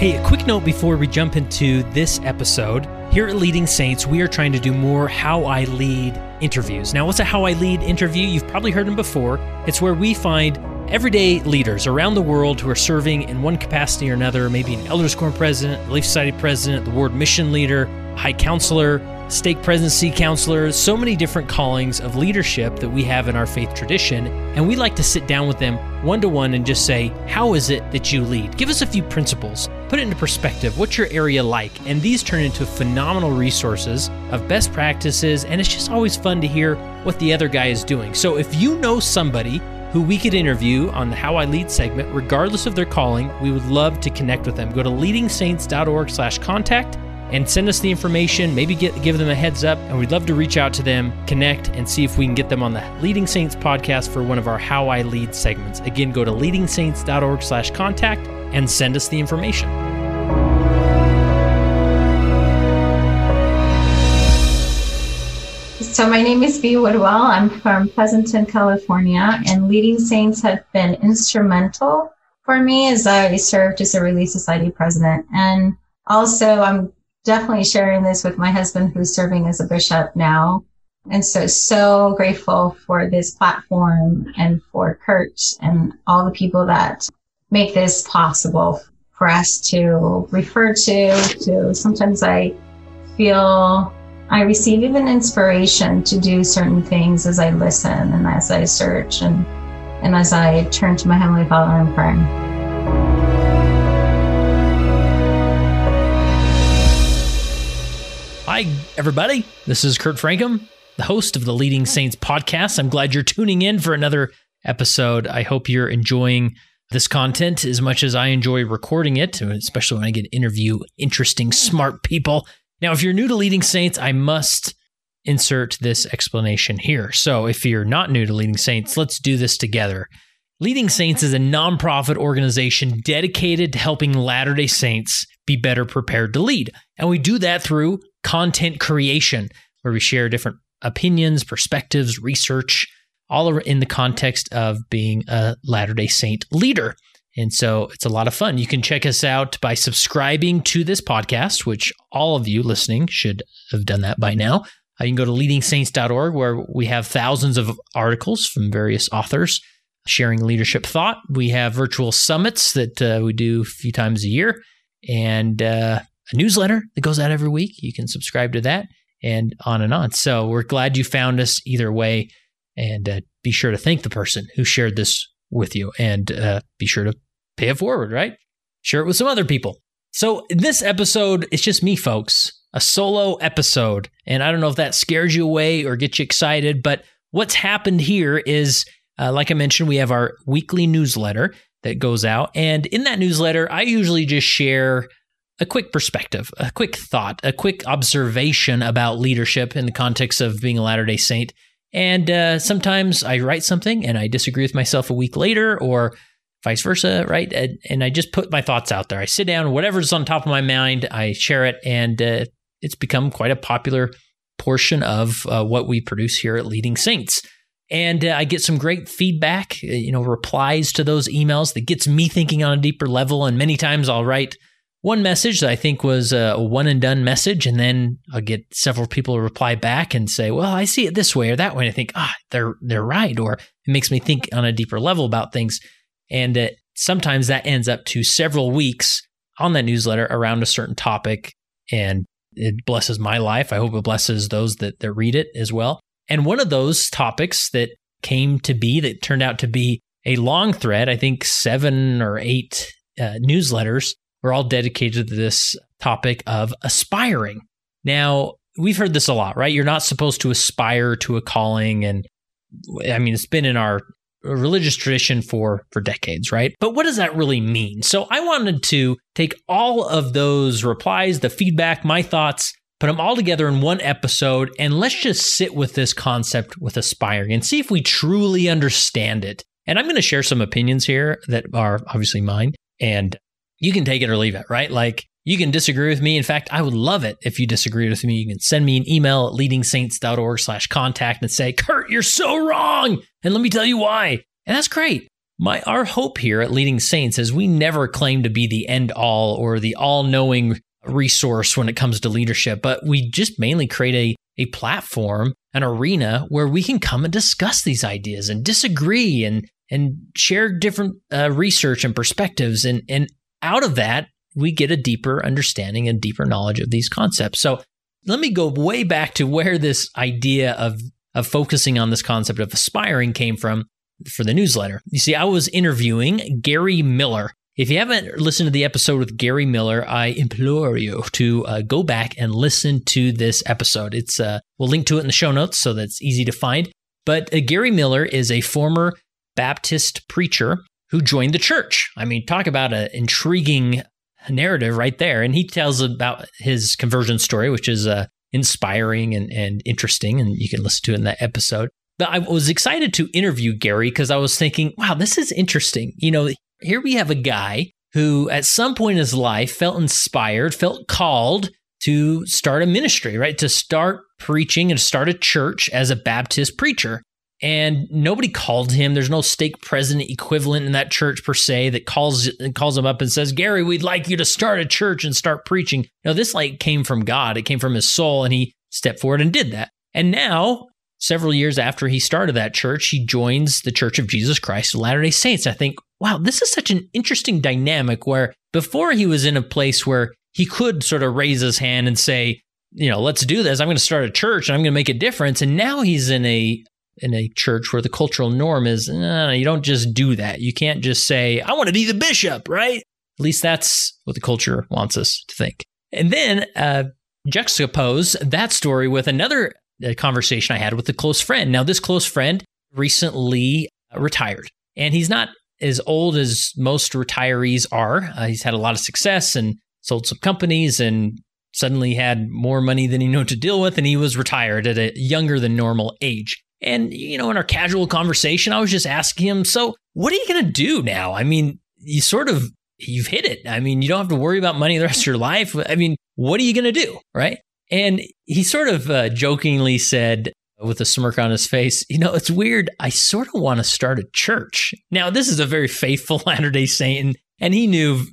Hey, a quick note before we jump into this episode. Here at Leading Saints, we are trying to do more How I Lead interviews. Now, what's a How I Lead interview? You've probably heard them before. It's where we find everyday leaders around the world who are serving in one capacity or another, maybe an Elders Quorum president, Relief Society president, the Ward mission leader, high counselor, stake presidency counselors, so many different callings of leadership that we have in our faith tradition. And we like to sit down with them one to one and just say, How is it that you lead? Give us a few principles, put it into perspective. What's your area like? And these turn into phenomenal resources of best practices. And it's just always fun to hear what the other guy is doing. So if you know somebody, who we could interview on the How I Lead segment, regardless of their calling, we would love to connect with them. Go to leadingsaints.org/contact and send us the information. Maybe get give them a heads up, and we'd love to reach out to them, connect, and see if we can get them on the Leading Saints podcast for one of our How I Lead segments. Again, go to leadingsaints.org/contact and send us the information. So my name is Bea Woodwell. I'm from Pleasanton, California, and Leading Saints have been instrumental for me as I served as a Relief Society president. And also, I'm definitely sharing this with my husband who's serving as a bishop now. And so, so grateful for this platform and for Kurt and all the people that make this possible for us to refer to, to sometimes I feel I receive even inspiration to do certain things as I listen and as I search and, and as I turn to my Heavenly Father and pray. Hi, everybody. This is Kurt Francom, the host of the Leading Saints podcast. I'm glad you're tuning in for another episode. I hope you're enjoying this content as much as I enjoy recording it, especially when I get to interview interesting, smart people. Now, if you're new to Leading Saints, I must insert this explanation here. So, if you're not new to Leading Saints, let's do this together. Leading Saints is a nonprofit organization dedicated to helping Latter day Saints be better prepared to lead. And we do that through content creation, where we share different opinions, perspectives, research, all in the context of being a Latter day Saint leader. And so it's a lot of fun. You can check us out by subscribing to this podcast, which all of you listening should have done that by now. Uh, you can go to leadingsaints.org, where we have thousands of articles from various authors sharing leadership thought. We have virtual summits that uh, we do a few times a year and uh, a newsletter that goes out every week. You can subscribe to that and on and on. So we're glad you found us either way. And uh, be sure to thank the person who shared this with you and uh, be sure to pay it forward, right? Share it with some other people. So this episode, it's just me, folks, a solo episode. And I don't know if that scares you away or gets you excited, but what's happened here is, uh, like I mentioned, we have our weekly newsletter that goes out. And in that newsletter, I usually just share a quick perspective, a quick thought, a quick observation about leadership in the context of being a Latter day Saint. And uh, sometimes I write something and I disagree with myself a week later, or vice versa, right? And, and I just put my thoughts out there. I sit down, whatever's on top of my mind, I share it, and uh, it's become quite a popular portion of uh, what we produce here at Leading Saints. And uh, I get some great feedback, uh, you know, replies to those emails that gets me thinking on a deeper level. And many times I'll write one message that I think was a one and done message, and then I'll get several people to reply back and say, "Well, I see it this way or that way." And I think, ah, they're they're right, or it makes me think on a deeper level about things. And uh, sometimes that ends up to several weeks on that newsletter around a certain topic, and it blesses my life. I hope it blesses those that that read it as well. And one of those topics that came to be that turned out to be a long thread, I think seven or eight uh, newsletters we're all dedicated to this topic of aspiring. Now, we've heard this a lot, right? You're not supposed to aspire to a calling and I mean it's been in our religious tradition for for decades, right? But what does that really mean? So I wanted to take all of those replies, the feedback, my thoughts, put them all together in one episode and let's just sit with this concept with aspiring and see if we truly understand it. And I'm going to share some opinions here that are obviously mine and you can take it or leave it, right? Like you can disagree with me. In fact, I would love it if you disagree with me. You can send me an email at leadingsaints.org slash contact and say, Kurt, you're so wrong. And let me tell you why. And that's great. my our hope here at Leading Saints is we never claim to be the end all or the all knowing resource when it comes to leadership, but we just mainly create a a platform, an arena where we can come and discuss these ideas and disagree and and share different uh, research and perspectives, and and out of that we get a deeper understanding and deeper knowledge of these concepts. So let me go way back to where this idea of of focusing on this concept of aspiring came from for the newsletter. You see, I was interviewing Gary Miller. If you haven't listened to the episode with Gary Miller, I implore you to uh, go back and listen to this episode. It's uh, we'll link to it in the show notes so that's easy to find. But uh, Gary Miller is a former Baptist preacher who joined the church. I mean, talk about an intriguing narrative right there. And he tells about his conversion story, which is uh, inspiring and, and interesting. And you can listen to it in that episode. But I was excited to interview Gary because I was thinking, wow, this is interesting. You know, here we have a guy who at some point in his life felt inspired, felt called to start a ministry, right? To start preaching and start a church as a Baptist preacher and nobody called him. There's no stake president equivalent in that church per se that calls calls him up and says, "Gary, we'd like you to start a church and start preaching." No, this like came from God. It came from his soul, and he stepped forward and did that. And now, several years after he started that church, he joins the Church of Jesus Christ of Latter Day Saints. I think, wow, this is such an interesting dynamic. Where before he was in a place where he could sort of raise his hand and say, you know, let's do this. I'm going to start a church and I'm going to make a difference. And now he's in a in a church where the cultural norm is no, you don't just do that. You can't just say, I want to be the bishop, right? At least that's what the culture wants us to think. And then uh, juxtapose that story with another uh, conversation I had with a close friend. Now, this close friend recently uh, retired, and he's not as old as most retirees are. Uh, he's had a lot of success and sold some companies and suddenly had more money than he knew to deal with, and he was retired at a younger than normal age. And, you know, in our casual conversation, I was just asking him, so what are you going to do now? I mean, you sort of, you've hit it. I mean, you don't have to worry about money the rest of your life. I mean, what are you going to do? Right. And he sort of uh, jokingly said, with a smirk on his face, you know, it's weird. I sort of want to start a church. Now, this is a very faithful Latter day Saint, and he knew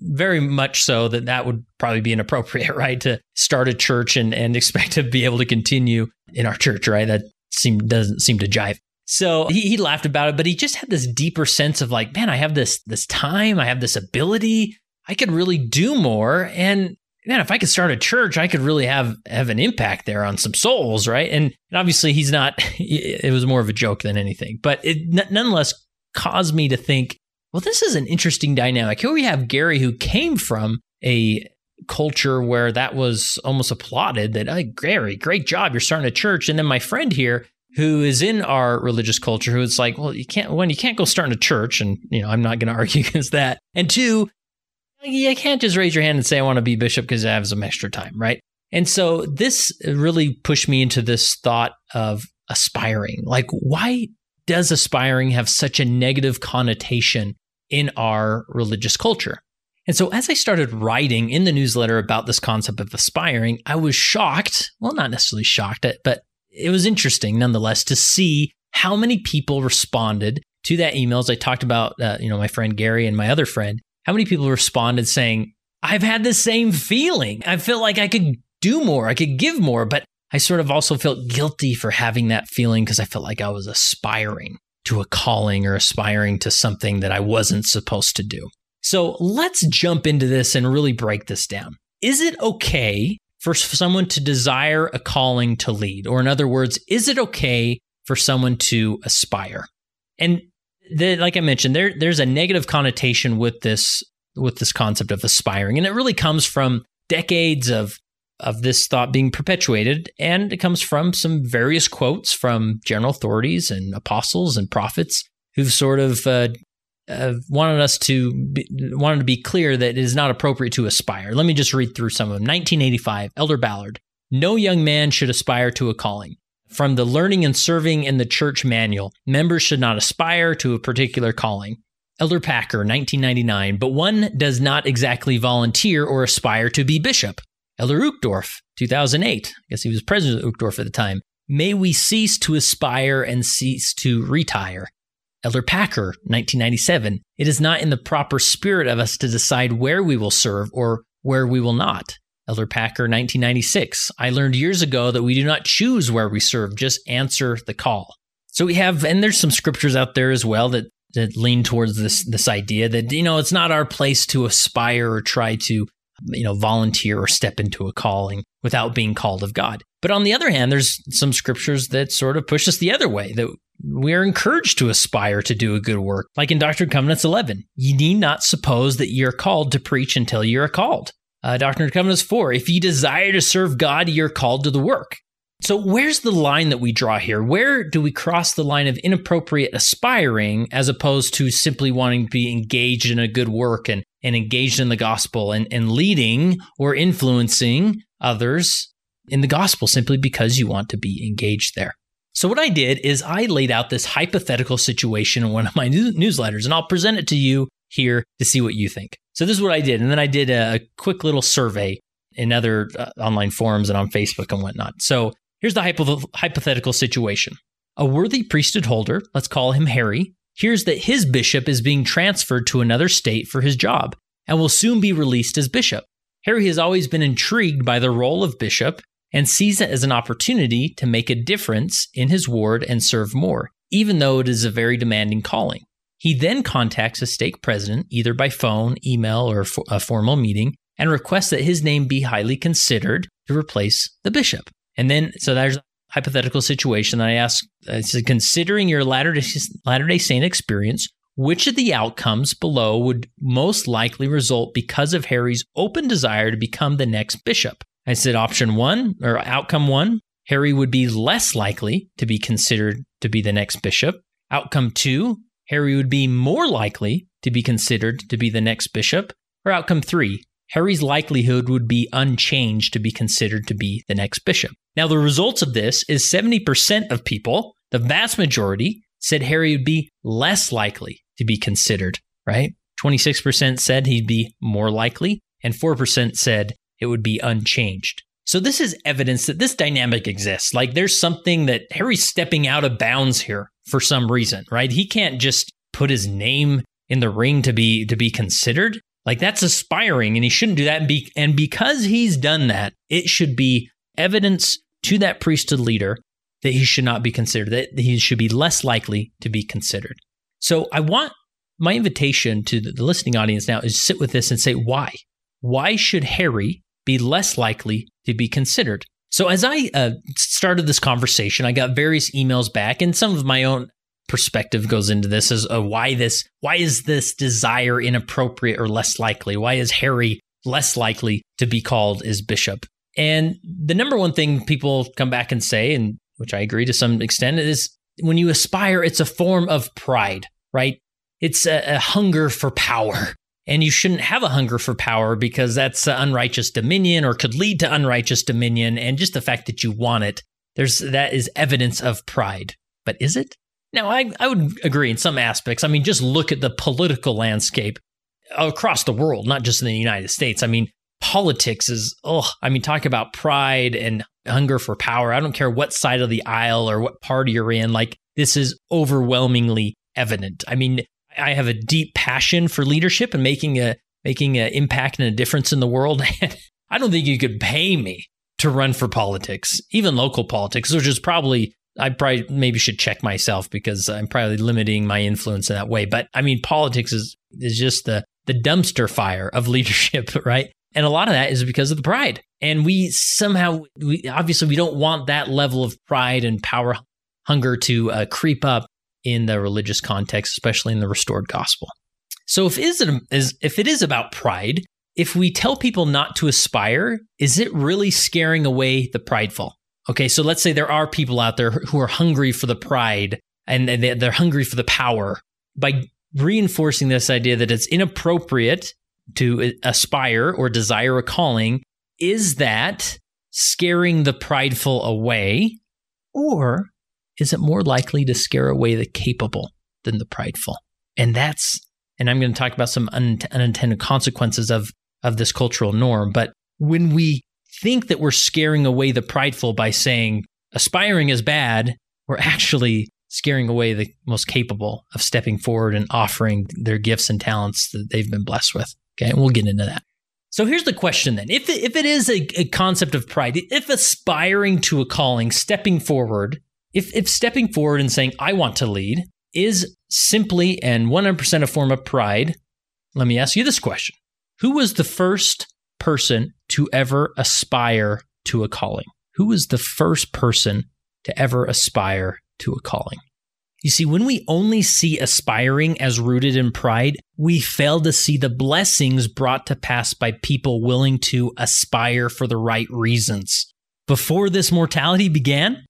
very much so that that would probably be inappropriate, right? To start a church and, and expect to be able to continue in our church, right? That seem doesn't seem to jive. So he, he laughed about it, but he just had this deeper sense of like, man, I have this this time, I have this ability, I could really do more, and man, if I could start a church, I could really have have an impact there on some souls, right? And, and obviously, he's not. It was more of a joke than anything, but it n- nonetheless caused me to think, well, this is an interesting dynamic. Here we have Gary, who came from a culture where that was almost applauded that hey, Gary, great job, you're starting a church. And then my friend here, who is in our religious culture, who is like, well, you can't one, you can't go starting a church, and you know, I'm not going to argue against that. And two, you can't just raise your hand and say I want to be bishop because I have some extra time, right? And so this really pushed me into this thought of aspiring. Like, why does aspiring have such a negative connotation in our religious culture? And so, as I started writing in the newsletter about this concept of aspiring, I was shocked. Well, not necessarily shocked, but it was interesting nonetheless to see how many people responded to that email. As I talked about, uh, you know, my friend Gary and my other friend, how many people responded saying, I've had the same feeling. I feel like I could do more, I could give more, but I sort of also felt guilty for having that feeling because I felt like I was aspiring to a calling or aspiring to something that I wasn't supposed to do. So let's jump into this and really break this down. Is it okay for someone to desire a calling to lead? Or, in other words, is it okay for someone to aspire? And the, like I mentioned, there there's a negative connotation with this with this concept of aspiring, and it really comes from decades of of this thought being perpetuated, and it comes from some various quotes from general authorities and apostles and prophets who've sort of uh, uh, wanted us to be, wanted to be clear that it is not appropriate to aspire. Let me just read through some of them. 1985, Elder Ballard. No young man should aspire to a calling. From the Learning and Serving in the Church Manual, members should not aspire to a particular calling. Elder Packer, 1999. But one does not exactly volunteer or aspire to be bishop. Elder Uchtdorf, 2008. I guess he was president of Uchtdorf at the time. May we cease to aspire and cease to retire. Elder Packer, 1997. It is not in the proper spirit of us to decide where we will serve or where we will not. Elder Packer, 1996. I learned years ago that we do not choose where we serve, just answer the call. So we have, and there's some scriptures out there as well that, that lean towards this, this idea that, you know, it's not our place to aspire or try to, you know, volunteer or step into a calling without being called of God. But on the other hand, there's some scriptures that sort of push us the other way that we are encouraged to aspire to do a good work. Like in Doctrine and Covenants 11, you need not suppose that you're called to preach until you are called. Uh, Doctrine and Covenants 4, if you desire to serve God, you're called to the work. So, where's the line that we draw here? Where do we cross the line of inappropriate aspiring as opposed to simply wanting to be engaged in a good work and, and engaged in the gospel and, and leading or influencing others in the gospel simply because you want to be engaged there? So, what I did is I laid out this hypothetical situation in one of my newsletters, and I'll present it to you here to see what you think. So, this is what I did. And then I did a, quick little survey in other uh, online forums and on Facebook and whatnot. So, Here's the hypo- hypothetical situation a worthy priesthood holder, let's call him Harry, hears that his bishop is being transferred to another state for his job and will soon be released as bishop. Harry has always been intrigued by the role of bishop and sees it as an opportunity to make a difference in his ward and serve more, even though it is a very demanding calling. He then contacts a stake president, either by phone, email, or a formal meeting, and requests that his name be highly considered to replace the bishop. And then, so there's a hypothetical situation that I ask, uh, considering your Latter-day Saint experience, which of the outcomes below would most likely result because of Harry's open desire to become the next bishop? I said option one, or outcome one, Harry would be less likely to be considered to be the next bishop. Outcome two, Harry would be more likely to be considered to be the next bishop. Or outcome three, Harry's likelihood would be unchanged to be considered to be the next bishop. Now, the results of this is 70% of people, the vast majority, said Harry would be less likely to be considered, right? 26% said he'd be more likely, and 4% said it would be unchanged. So, this is evidence that this dynamic exists. Like, there's something that Harry's stepping out of bounds here for some reason, right? He can't just put his name in the ring to be to be considered like that's aspiring and he shouldn't do that. And, be, and because he's done that, it should be evidence to that priesthood leader that he should not be considered, that he should be less likely to be considered. So I want my invitation to the listening audience now is sit with this and say, why? Why should Harry be less likely to be considered? So as I uh, started this conversation, I got various emails back and some of my own perspective goes into this as uh, why this why is this desire inappropriate or less likely? Why is harry less likely to be called as bishop? And the number one thing people come back and say and which i agree to some extent is when you aspire it's a form of pride right? It's a, a hunger for power and you shouldn't have a hunger for power because that's uh, unrighteous dominion or could lead to unrighteous dominion and just the fact that you want it there's that is evidence of pride but is it now, I, I would agree in some aspects. I mean, just look at the political landscape across the world, not just in the United States. I mean, politics is, oh, I mean, talk about pride and hunger for power. I don't care what side of the aisle or what party you're in. Like, this is overwhelmingly evident. I mean, I have a deep passion for leadership and making a making an impact and a difference in the world. I don't think you could pay me to run for politics, even local politics, which is probably I probably maybe should check myself because I'm probably limiting my influence in that way. But I mean, politics is is just the the dumpster fire of leadership, right? And a lot of that is because of the pride. And we somehow, we obviously, we don't want that level of pride and power hunger to uh, creep up in the religious context, especially in the restored gospel. So if it is, is if it is about pride, if we tell people not to aspire, is it really scaring away the prideful? Okay, so let's say there are people out there who are hungry for the pride and they're hungry for the power. By reinforcing this idea that it's inappropriate to aspire or desire a calling, is that scaring the prideful away? Or is it more likely to scare away the capable than the prideful? And that's, and I'm going to talk about some unintended consequences of, of this cultural norm. But when we think that we're scaring away the prideful by saying aspiring is bad, we're actually scaring away the most capable of stepping forward and offering their gifts and talents that they've been blessed with. Okay, and we'll get into that. So here's the question then. If if it is a, a concept of pride, if aspiring to a calling, stepping forward, if, if stepping forward and saying, I want to lead, is simply and 100% a form of pride, let me ask you this question Who was the first person to ever aspire to a calling? Who was the first person to ever aspire to a calling? You see, when we only see aspiring as rooted in pride, we fail to see the blessings brought to pass by people willing to aspire for the right reasons. Before this mortality began,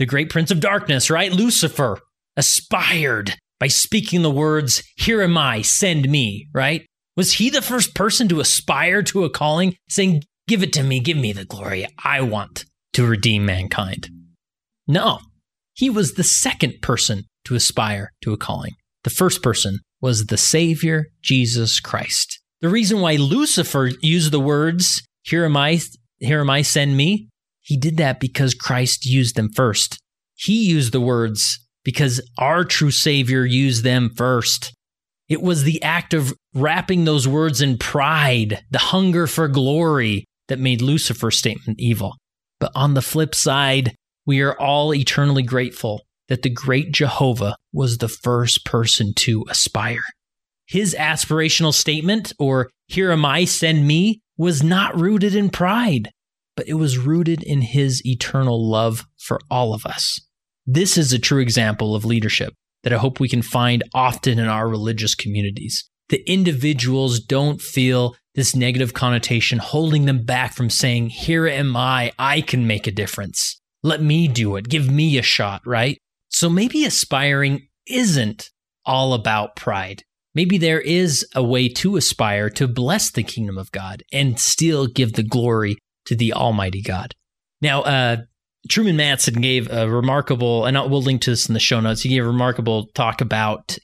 the great prince of darkness, right? Lucifer aspired by speaking the words, Here am I, send me, right? Was he the first person to aspire to a calling, saying, Give it to me, give me the glory. I want to redeem mankind? No, he was the second person to aspire to a calling. The first person was the Savior, Jesus Christ. The reason why Lucifer used the words, Here am I, here am I, send me, he did that because Christ used them first. He used the words because our true Savior used them first. It was the act of wrapping those words in pride, the hunger for glory, that made Lucifer's statement evil. But on the flip side, we are all eternally grateful that the great Jehovah was the first person to aspire. His aspirational statement, or here am I, send me, was not rooted in pride, but it was rooted in his eternal love for all of us. This is a true example of leadership that I hope we can find often in our religious communities. The individuals don't feel this negative connotation holding them back from saying, Here am I, I can make a difference. Let me do it. Give me a shot, right? So maybe aspiring isn't all about pride. Maybe there is a way to aspire to bless the kingdom of God and still give the glory to the Almighty God. Now, uh, Truman Madsen gave a remarkable, and we'll link to this in the show notes. He gave a remarkable talk about,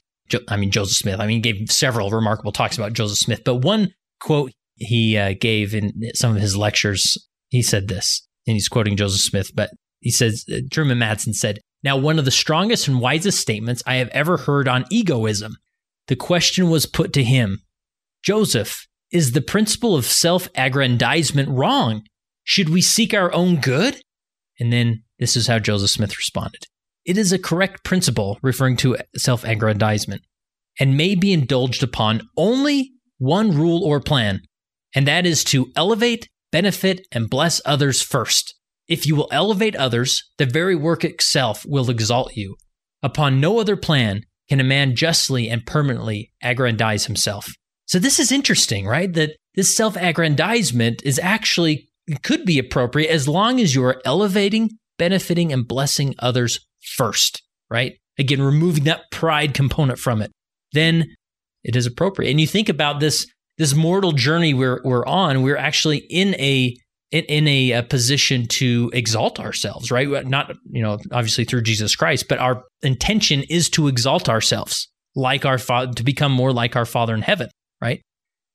I mean, Joseph Smith. I mean, he gave several remarkable talks about Joseph Smith, but one quote he uh, gave in some of his lectures, he said this, and he's quoting Joseph Smith, but he says, uh, Truman Madsen said, now, one of the strongest and wisest statements I have ever heard on egoism. The question was put to him Joseph, is the principle of self aggrandizement wrong? Should we seek our own good? And then this is how Joseph Smith responded It is a correct principle, referring to self aggrandizement, and may be indulged upon only one rule or plan, and that is to elevate, benefit, and bless others first. If you will elevate others, the very work itself will exalt you. Upon no other plan can a man justly and permanently aggrandize himself. So this is interesting, right? That this self-aggrandizement is actually could be appropriate as long as you are elevating, benefiting, and blessing others first, right? Again, removing that pride component from it. Then it is appropriate. And you think about this this mortal journey we're we're on, we're actually in a in, in a, a, position to exalt ourselves, right? Not, you know, obviously through Jesus Christ, but our intention is to exalt ourselves like our father, to become more like our Father in heaven, right?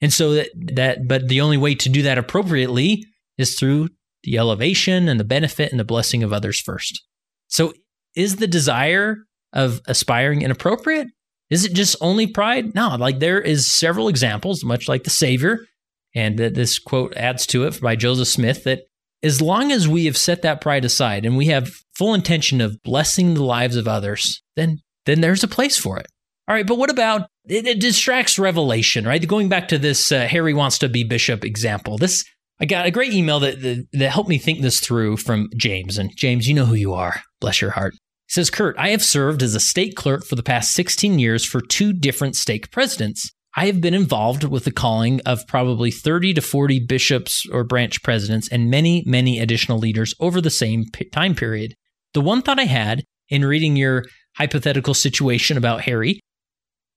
And so that, that, but the only way to do that appropriately is through the elevation and the benefit and the blessing of others first. So is the desire of aspiring inappropriate? Is it just only pride? No, like there is several examples, much like the Savior, and that this quote adds to it by Joseph Smith that as long as we have set that pride aside and we have full intention of blessing the lives of others, then then there's a place for it. All right, but what about it, it distracts revelation, right? Going back to this uh, Harry wants to be bishop example. This I got a great email that, that that helped me think this through from James. And James, you know who you are. Bless your heart. He says, Kurt, I have served as a stake clerk for the past 16 years for two different stake presidents. I have been involved with the calling of probably 30 to 40 bishops or branch presidents and many, many additional leaders over the same time period. The one thought I had in reading your hypothetical situation about Harry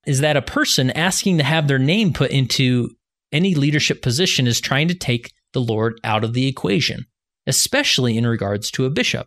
is that a person asking to have their name put into any leadership position is trying to take the Lord out of the equation, especially in regards to a bishop.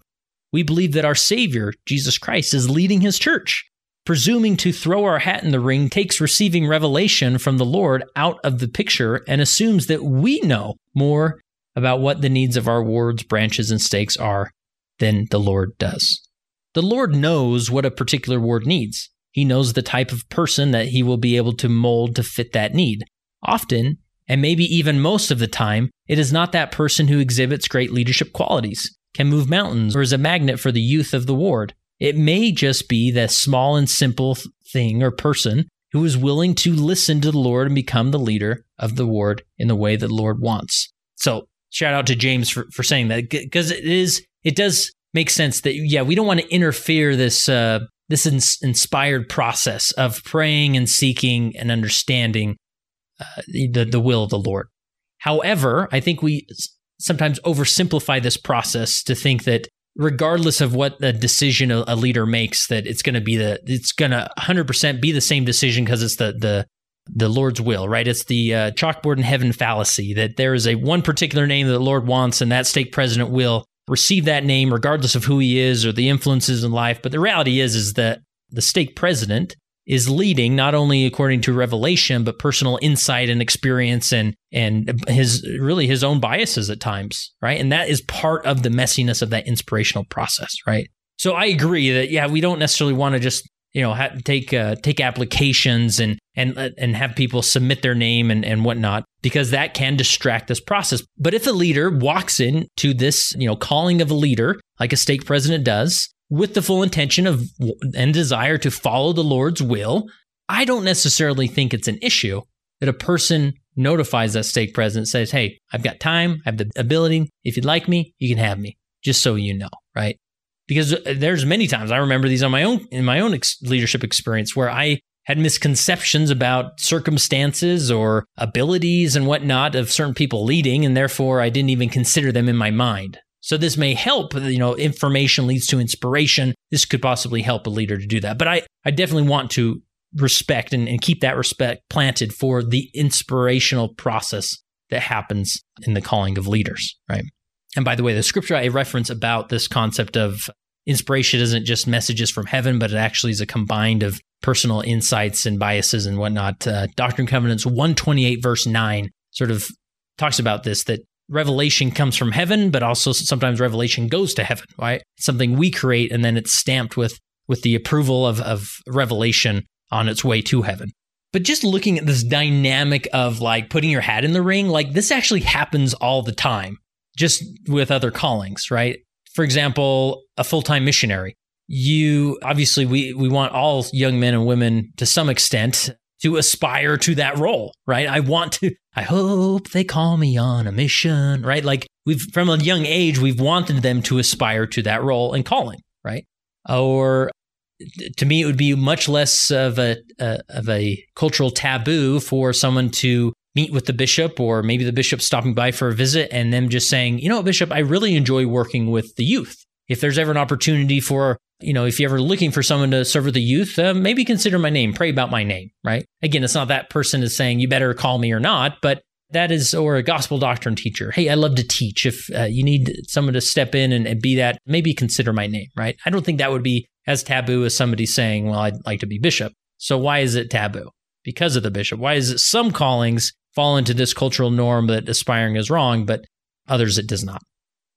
We believe that our Savior, Jesus Christ, is leading his church presuming to throw our hat in the ring takes receiving revelation from the Lord out of the picture and assumes that we know more about what the needs of our wards, branches, and stakes are than the Lord does. The Lord knows what a particular ward needs. He knows the type of person that he will be able to mold to fit that need. Often, and maybe even most of the time, it is not that person who exhibits great leadership qualities, can move mountains, or is a magnet for the youth of the ward. It may just be that small and simple thing or person who is willing to listen to the Lord and become the leader of the ward in the way that the Lord wants. So, shout out to James for, for saying that because it is it does make sense that yeah we don't want to interfere this uh, this ins- inspired process of praying and seeking and understanding uh, the the will of the Lord. However, I think we sometimes oversimplify this process to think that regardless of what the decision a, leader makes, that it's going to be the it's going to 100% be the same decision because it's the the the Lord's will, right? It's the uh, chalkboard in heaven fallacy that there is a one particular name that the Lord wants, and that stake president will receive that name regardless of who he is or the influences in life. But the reality is, is that the stake president is leading not only according to revelation but personal insight and experience and and his really his own biases at times right? And that is part of the messiness of that inspirational process right? So i agree that yeah we don't necessarily want to just you know take uh, take applications and and uh, and have people submit their name and and whatnot because that can distract this process. But if a leader walks into this you know calling of a leader like a stake president does with the full intention of and desire to follow the Lord's will, I don't necessarily think it's an issue that a person notifies that stake president says, "Hey, I've got time, I have the ability. If you'd like me, you can have me." Just so you know, right? Because uh, there's many times I remember these on my own in my own ex- leadership experience where I had misconceptions about circumstances or abilities and whatnot of certain people leading, and therefore I didn't even consider them in my mind. So this may help, you know, information leads to inspiration. This could possibly help a leader to do that. But I, I definitely want to respect and, and keep that respect planted for the inspirational process that happens in the calling of leaders, right? And by the way, the scripture I reference about this concept of inspiration isn't just messages from heaven, but it actually is a combined of personal insights and biases and whatnot. Uh, Doctrine and Covenants 128, verse 9, sort of talks about this that revelation comes from heaven, but also sometimes revelation goes to heaven, right? Something we create and then it's stamped with with the approval of, of revelation on its way to heaven. But just looking at this dynamic of like putting your hat in the ring, like this actually happens all the time, just with other callings, right? For example, a full time missionary. You obviously, we, we want all young men and women to some extent to aspire to that role, right? I want to, I hope they call me on a mission, right? Like we've, from a young age, we've wanted them to aspire to that role and calling, right? Or to me, it would be much less of a, uh, of a cultural taboo for someone to meet with the bishop or maybe the bishop stopping by for a visit and them just saying, you know, what, bishop, I really enjoy working with the youth. If there's ever an opportunity for you know, if you're ever looking for someone to serve with the youth, uh, maybe consider my name, pray about my name, right? Again, it's not that person is saying you better call me or not, but that is, or a gospel doctrine teacher. Hey, I love to teach. If uh, you need someone to step in and, and be that, maybe consider my name, right? I don't think that would be as taboo as somebody saying, well, I'd like to be bishop. So why is it taboo? Because of the bishop. Why is it some callings fall into this cultural norm that aspiring is wrong, but others it does not?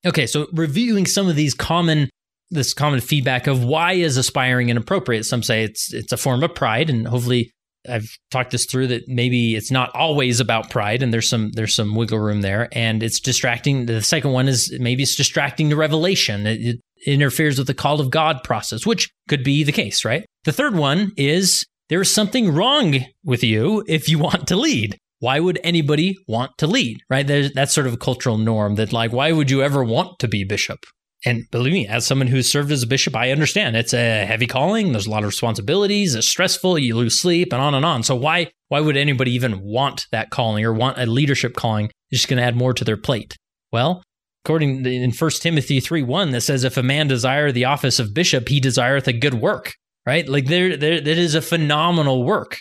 Okay, so reviewing some of these common this common feedback of why is aspiring inappropriate. Some say it's it's a form of pride, and hopefully I've talked this through that maybe it's not always about pride, and there's some there's some wiggle room there, and it's distracting. The second one is maybe it's distracting the revelation. It, it interferes with the call of God process, which could be the case, right? The third one is there is something wrong with you if you want to lead. Why would anybody want to lead, right? There's, that's sort of a cultural norm that, like, why would you ever want to be bishop? And believe me, as someone who's served as a bishop, I understand it's a heavy calling. There's a lot of responsibilities. It's stressful. You lose sleep, and on and on. So why why would anybody even want that calling or want a leadership calling? It's just going to add more to their plate. Well, according to, in 1 Timothy 3 1, that says, If a man desire the office of bishop, he desireth a good work, right? Like there, there, that is a phenomenal work.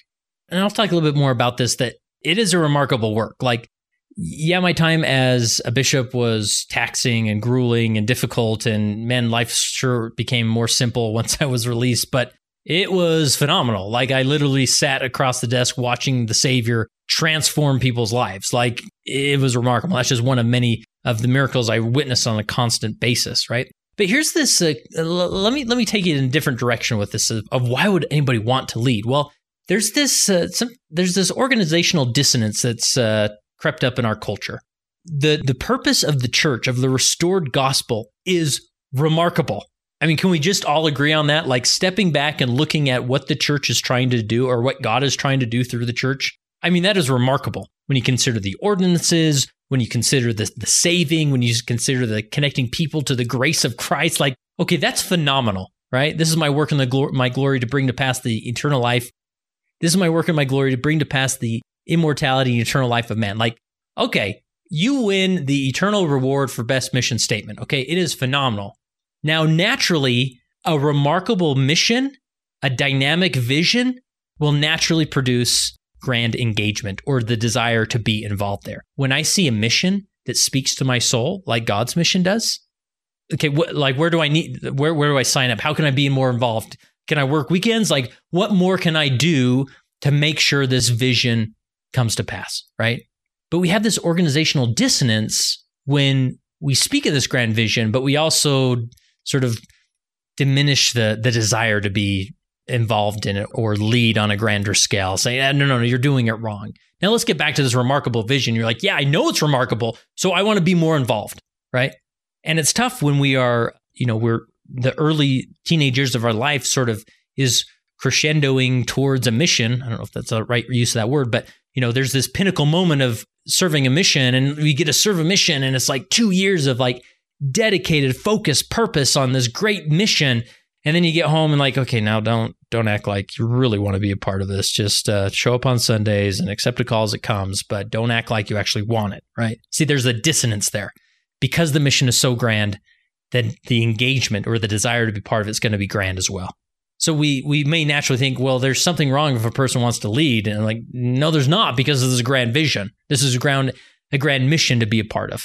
And I'll talk a little bit more about this that it is a remarkable work. Like yeah, my time as a bishop was taxing and grueling and difficult, and man, life sure became more simple once I was released, but it was phenomenal. Like, I literally sat across the desk watching the Savior transform people's lives. Like, it was remarkable. That's just one of many of the miracles I witnessed on a constant basis, right? But here's this. Uh, let me let me take it in a different direction with this of, of why would anybody want to lead? Well, there's this uh, some, there's this organizational dissonance that's uh, crept up in our culture. the The purpose of the church of the restored gospel is remarkable. I mean, can we just all agree on that? Like stepping back and looking at what the church is trying to do or what God is trying to do through the church. I mean, that is remarkable when you consider the ordinances, when you consider the, the saving, when you consider the connecting people to the grace of Christ. Like, okay, that's phenomenal, right? This is my work and the glo- my glory to bring to pass the eternal life. This is my work and my glory to bring to pass the immortality and eternal life of man. Like, okay, you win the eternal reward for best mission statement. Okay, it is phenomenal. Now, naturally, a remarkable mission, a dynamic vision will naturally produce grand engagement or the desire to be involved there. When I see a mission that speaks to my soul, like God's mission does, okay, what, like where do I need, where, where do I sign up? How can I be more involved? Can I work weekends? Like, what more can I do to make sure this vision comes to pass? Right. But we have this organizational dissonance when we speak of this grand vision, but we also sort of diminish the the desire to be involved in it or lead on a grander scale. Say, ah, no, no, no, you're doing it wrong. Now let's get back to this remarkable vision. You're like, yeah, I know it's remarkable, so I want to be more involved, right? And it's tough when we are, you know, we're the early teenage years of our life sort of is crescendoing towards a mission. I don't know if that's the right use of that word, but you know, there's this pinnacle moment of serving a mission and we get to serve a mission and it's like two years of like dedicated focus purpose on this great mission. And then you get home and like okay now don't don't act like you really want to be a part of this. Just uh, show up on sundays and accept a call as it comes but don't act like you actually want it right? See there's a dissonance there. Because the mission is so grand then the engagement or the desire to be part of it is going to be grand as well. So we we may naturally think well there's something wrong if a person wants to lead. And like no there's not because this is a grand vision. This is a ground a grand mission to be a part of.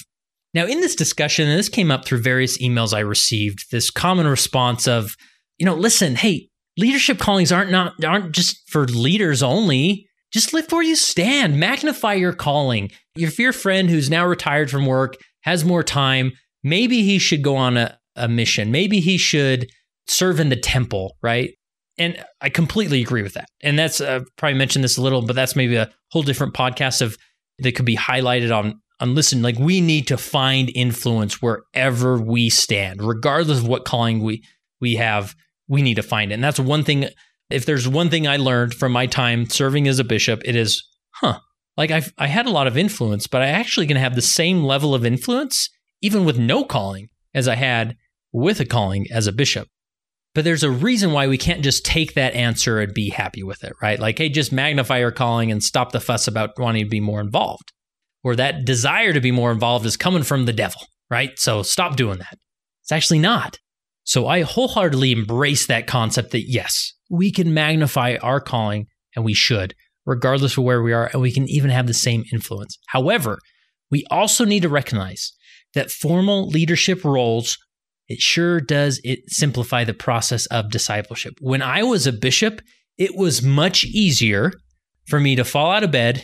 Now, in this discussion, and this came up through various emails I received, this common response of, you know, listen, hey, leadership callings aren't not aren't just for leaders only. Just lift where you stand, magnify your calling. If your friend who's now retired from work has more time, maybe he should go on a, a mission. Maybe he should serve in the temple, right? And I completely agree with that. And that's uh, probably mentioned this a little, but that's maybe a whole different podcast of that could be highlighted on and listen, like we need to find influence wherever we stand, regardless of what calling we we have. We need to find it, and that's one thing. If there's one thing I learned from my time serving as a bishop, it is, huh, like I I had a lot of influence, but I actually can have the same level of influence even with no calling as I had with a calling as a bishop. But there's a reason why we can't just take that answer and be happy with it, right? Like, hey, just magnify your calling and stop the fuss about wanting to be more involved or that desire to be more involved is coming from the devil, right? So stop doing that. It's actually not. So I wholeheartedly embrace that concept that yes, we can magnify our calling and we should, regardless of where we are, and we can even have the same influence. However, we also need to recognize that formal leadership roles it sure does it simplify the process of discipleship. When I was a bishop, it was much easier for me to fall out of bed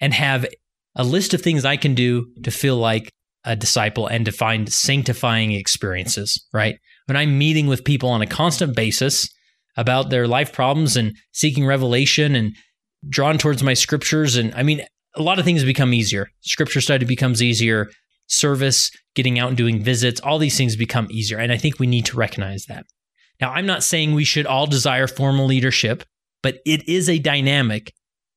and have a list of things I can do to feel like a disciple and to find sanctifying experiences, right? When I'm meeting with people on a constant basis about their life problems and seeking revelation and drawn towards my scriptures. And I mean, a lot of things become easier. Scripture study becomes easier. Service, getting out and doing visits, all these things become easier. And I think we need to recognize that. Now, I'm not saying we should all desire formal leadership, but it is a dynamic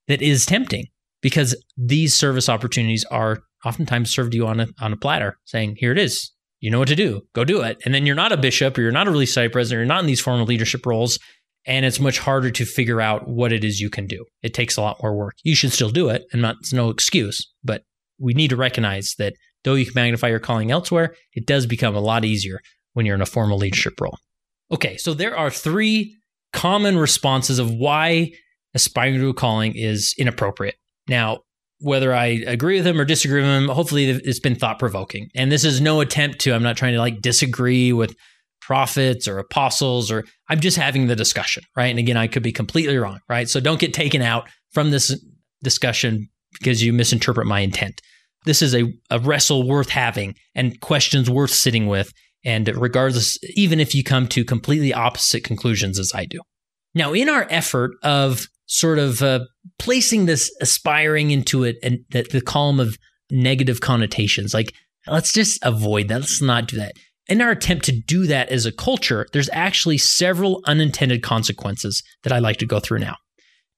that is tempting because these service opportunities are oftentimes served to you on a, on a platter saying, here it is. You know what to do. Go do it. And then you're not a bishop or you're not a relief society president, or you're not in these formal leadership roles. And it's much harder to figure out what it is you can do. It takes a lot more work. You should still do it, and not, it's no excuse. But we need to recognize that though you can magnify your calling elsewhere, it does become a lot easier when you're in a formal leadership role. Okay, so there are three common responses of why aspiring to a calling is inappropriate. Now, whether I agree with him or disagree with him, hopefully it's been thought provoking. And this is no attempt to, I'm not trying to like disagree with prophets or apostles, or I'm just having the discussion, right? And again, I could be completely wrong, right? So don't get taken out from this discussion because you misinterpret my intent. This is a, a wrestle worth having and questions worth sitting with And regardless, even if you come to completely opposite conclusions as I do. Now, in our effort of sort of uh, placing this aspiring into it and the, the column of negative connotations, like let's just avoid that. Let's not do that. In our attempt to do that as a culture, there's actually several unintended consequences that I like to go through now.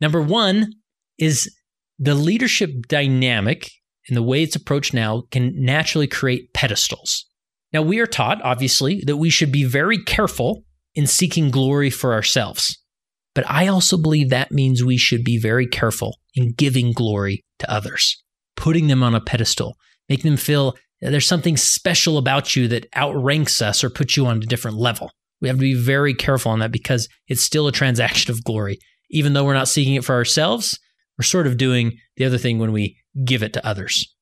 Number one is the leadership dynamic and the way it's approached now can naturally create pedestals. Now, we are taught, obviously, that we should be very careful in seeking glory for ourselves. But I also believe that means we should be very careful in giving glory to others, putting them on a pedestal, making them feel there's something special about you that outranks us or puts you on a different level. We have to be very careful on that because it's still a transaction of glory. Even though we're not seeking it for ourselves, we're sort of doing the other thing when we give it to others.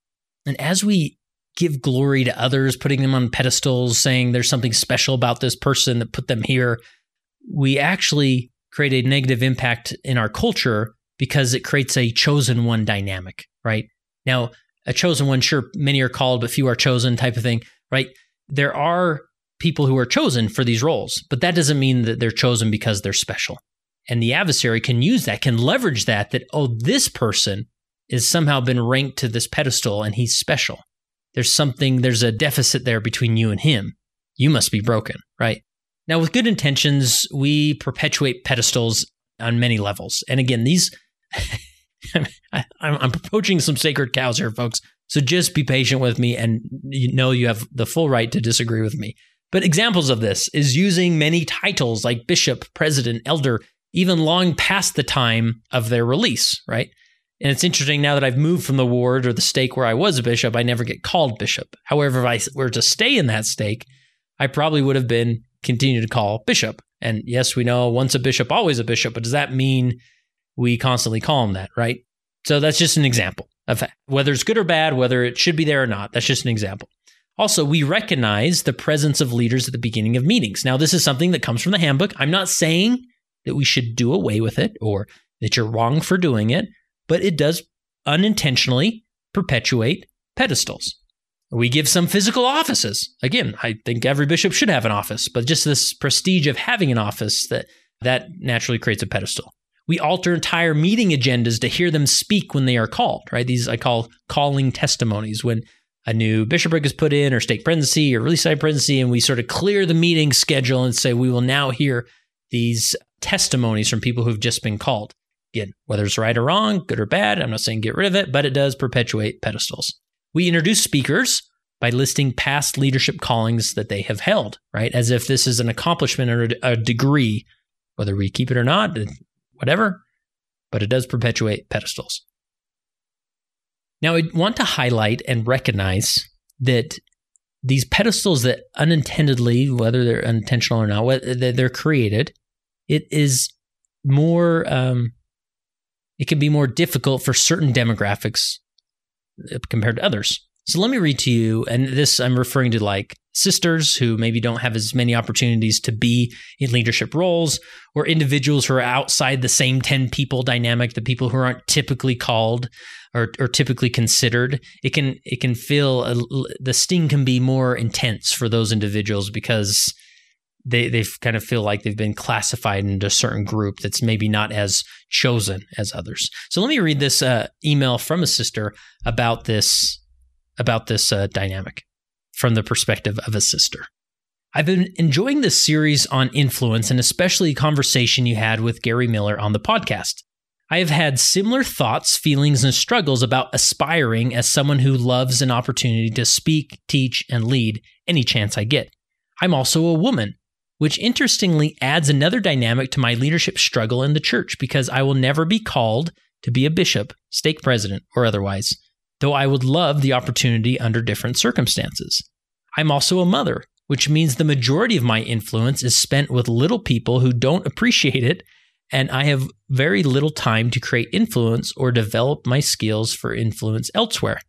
And as we give glory to others, putting them on pedestals, saying there's something special about this person that put them here, we actually create a negative impact in our culture because it creates a chosen one dynamic, right? Now, a chosen one, sure, many are called, but few are chosen type of thing, right? There are people who are chosen for these roles, but that doesn't mean that they're chosen because they're special. And the adversary can use that, can leverage that, that, oh, this person is somehow been ranked to this pedestal and he's special. There's something, there's a deficit there between you and him. You must be broken, right? Now, with good intentions, we perpetuate pedestals on many levels. And again, these, I, am approaching some sacred cows here, folks. So just be patient with me and you know you have the full right to disagree with me. But examples of this is using many titles like bishop, president, elder, even long past the time of their release, right? And it's interesting now that I've moved from the ward or the stake where I was a bishop, I never get called bishop. However, if I were to stay in that stake, I probably would have been continued to call bishop. And yes, we know once a bishop, always a bishop, but does that mean we constantly call him that, right? So that's just an example of whether it's good or bad, whether it should be there or not. That's just an example. Also, we recognize the presence of leaders at the beginning of meetings. Now, this is something that comes from the handbook. I'm not saying that we should do away with it or that you're wrong for doing it but it does unintentionally perpetuate pedestals. We give some physical offices. Again, I think every bishop should have an office, but just this prestige of having an office that that naturally creates a pedestal. We alter entire meeting agendas to hear them speak when they are called, right? These I call calling testimonies when a new bishopric is put in or stake presidency or relief society presidency, and we sort of clear the meeting schedule and say we will now hear these testimonies from people who've just been called. Again, whether it's right or wrong, good or bad, I'm not saying get rid of it, but it does perpetuate pedestals. We introduce speakers by listing past leadership callings that they have held, right? As if this is an accomplishment or a degree, whether we keep it or not, whatever, but it does perpetuate pedestals. Now, I want to highlight and recognize that these pedestals that unintentionally, whether they're intentional or not, they're created, it is more um, it can be more difficult for certain demographics uh, compared to others. So let me read to you, and this I'm referring to like sisters who maybe don't have as many opportunities to be in leadership roles, or individuals who are outside the same 10 people dynamic, the people who aren't typically called or, or typically considered. It can it can feel a, the sting can be more intense for those individuals because they they kind of feel like they've been classified into a certain group that's maybe not as chosen as others. So let me read this uh, email from a sister about this about this uh, dynamic from the perspective of a sister. I've been enjoying this series on influence and especially conversation you had with Gary Miller on the podcast. I have had similar thoughts, feelings, and struggles about aspiring as someone who loves an opportunity to speak, teach, and lead any chance I get. I'm also a woman which interestingly adds another dynamic to my leadership struggle in the church because I will never be called to be a bishop, stake president, or otherwise, though I would love the opportunity under different circumstances. I'm also a mother, which means the majority of my influence is spent with little people who don't appreciate it, and I have very little time to create influence or develop my skills for influence elsewhere.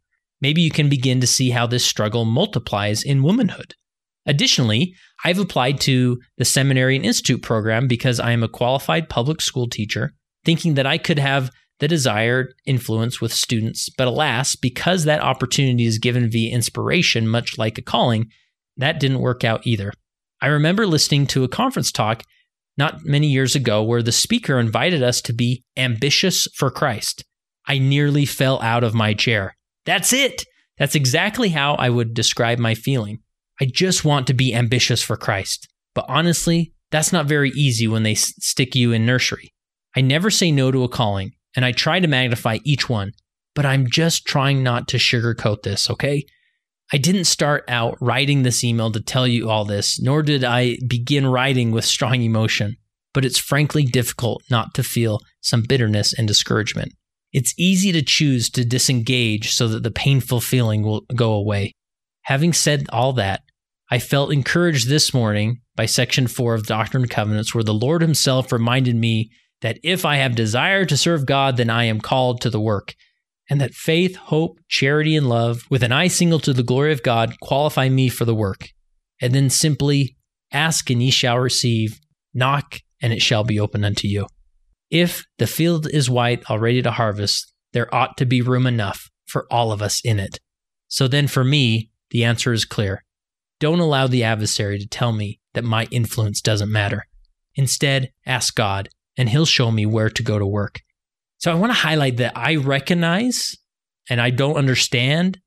Maybe you can begin to see how this struggle multiplies in womanhood. Additionally, I've applied to the Seminary and Institute program because I am a qualified public school teacher, thinking that I could have the desired influence with students. But alas, because that opportunity is given via inspiration, much like a calling, that didn't work out either. I remember listening to a conference talk not many years ago where the speaker invited us to be ambitious for Christ. I nearly fell out of my chair. That's it. That's exactly how I would describe my feeling. I just want to be ambitious for Christ. But honestly, that's not very easy when they stick you in nursery. I never say no to a calling, and I try to magnify each one, but I'm just trying not to sugarcoat this, okay? I didn't start out writing this email to tell you all this, nor did I begin writing with strong emotion, but it's frankly difficult not to feel some bitterness and discouragement. It's easy to choose to disengage so that the painful feeling will go away. Having said all that, I felt encouraged this morning by section 4 of Doctrine and Covenants, where the Lord Himself reminded me that if I have desire to serve God, then I am called to the work, and that faith, hope, charity, and love, with an eye single to the glory of God, qualify me for the work. And then simply ask and ye shall receive, knock and it shall be opened unto you. If the field is white, already to harvest, there ought to be room enough for all of us in it. So then for me, the answer is clear. Don't allow the adversary to tell me that my influence doesn't matter. Instead, ask God, and He'll show me where to go to work. So I want to highlight that I recognize and I don't understand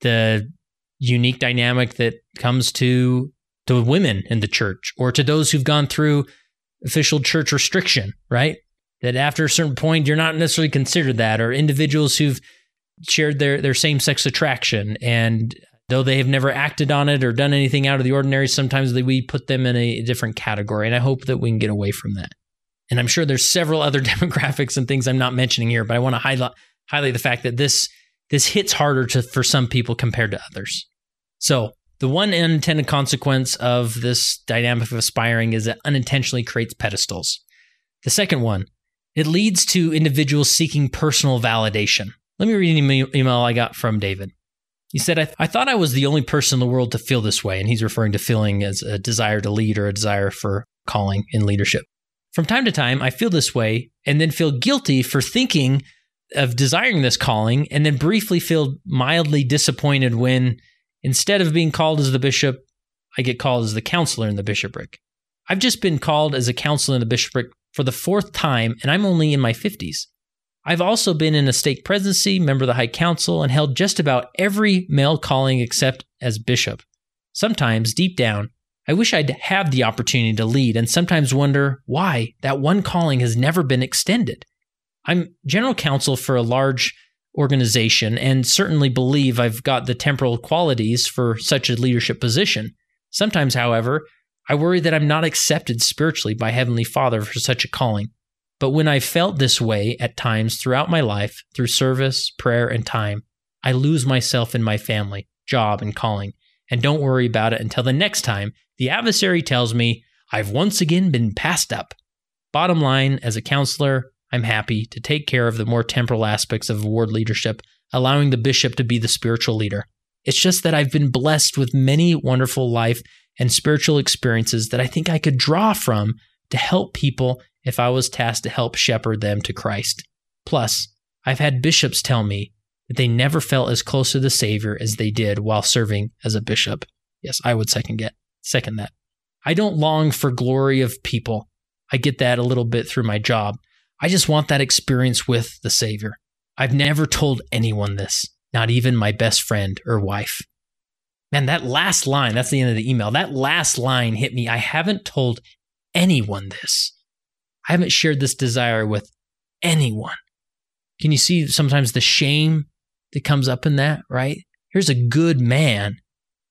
the unique dynamic that comes to to women in the church or to those who've gone through official church restriction, right? That after a certain point you're not necessarily considered that or individuals who've shared their their same-sex attraction and though they have never acted on it or done anything out of the ordinary sometimes we put them in a different category and I hope that we can get away from that. And I'm sure there's several other demographics and things I'm not mentioning here, but I want to highlight highlight the fact that this this hits harder to for some people compared to others. So the one unintended consequence of this dynamic of aspiring is it unintentionally creates pedestals. The second one, it leads to individuals seeking personal validation. Let me read an email I got from David. He said, I, th- I thought I was the only person in the world to feel this way. And he's referring to feeling as a desire to lead or a desire for calling in leadership. From time to time, I feel this way and then feel guilty for thinking of desiring this calling and then briefly feel mildly disappointed when instead of being called as the bishop, I get called as the counselor in the bishopric. I've just been called as a counselor in the bishopric for the fourth time, and I'm only in my 50s. I've also been in a stake presidency, member of the High Council, and held just about every male calling except as bishop. Sometimes, deep down, I wish I'd have the opportunity to lead and sometimes wonder why that one calling has never been extended. I'm general counsel for a large organization and certainly believe I've got the temporal qualities for such a leadership position. Sometimes, however, I worry that I'm not accepted spiritually by Heavenly Father for such a calling. But when I've felt this way at times throughout my life, through service, prayer, and time, I lose myself in my family, job, and calling, and don't worry about it until the next time the adversary tells me I've once again been passed up. Bottom line, as a counselor, I'm happy to take care of the more temporal aspects of ward leadership, allowing the bishop to be the spiritual leader. It's just that I've been blessed with many wonderful life and spiritual experiences that I think I could draw from to help people if I was tasked to help shepherd them to Christ. Plus, I've had bishops tell me that they never felt as close to the Savior as they did while serving as a bishop. Yes, I would second get second that. I don't long for glory of people. I get that a little bit through my job. I just want that experience with the Savior. I've never told anyone this, not even my best friend or wife. Man, that last line, that's the end of the email. That last line hit me. I haven't told anyone this. I haven't shared this desire with anyone. Can you see sometimes the shame that comes up in that, right? Here's a good man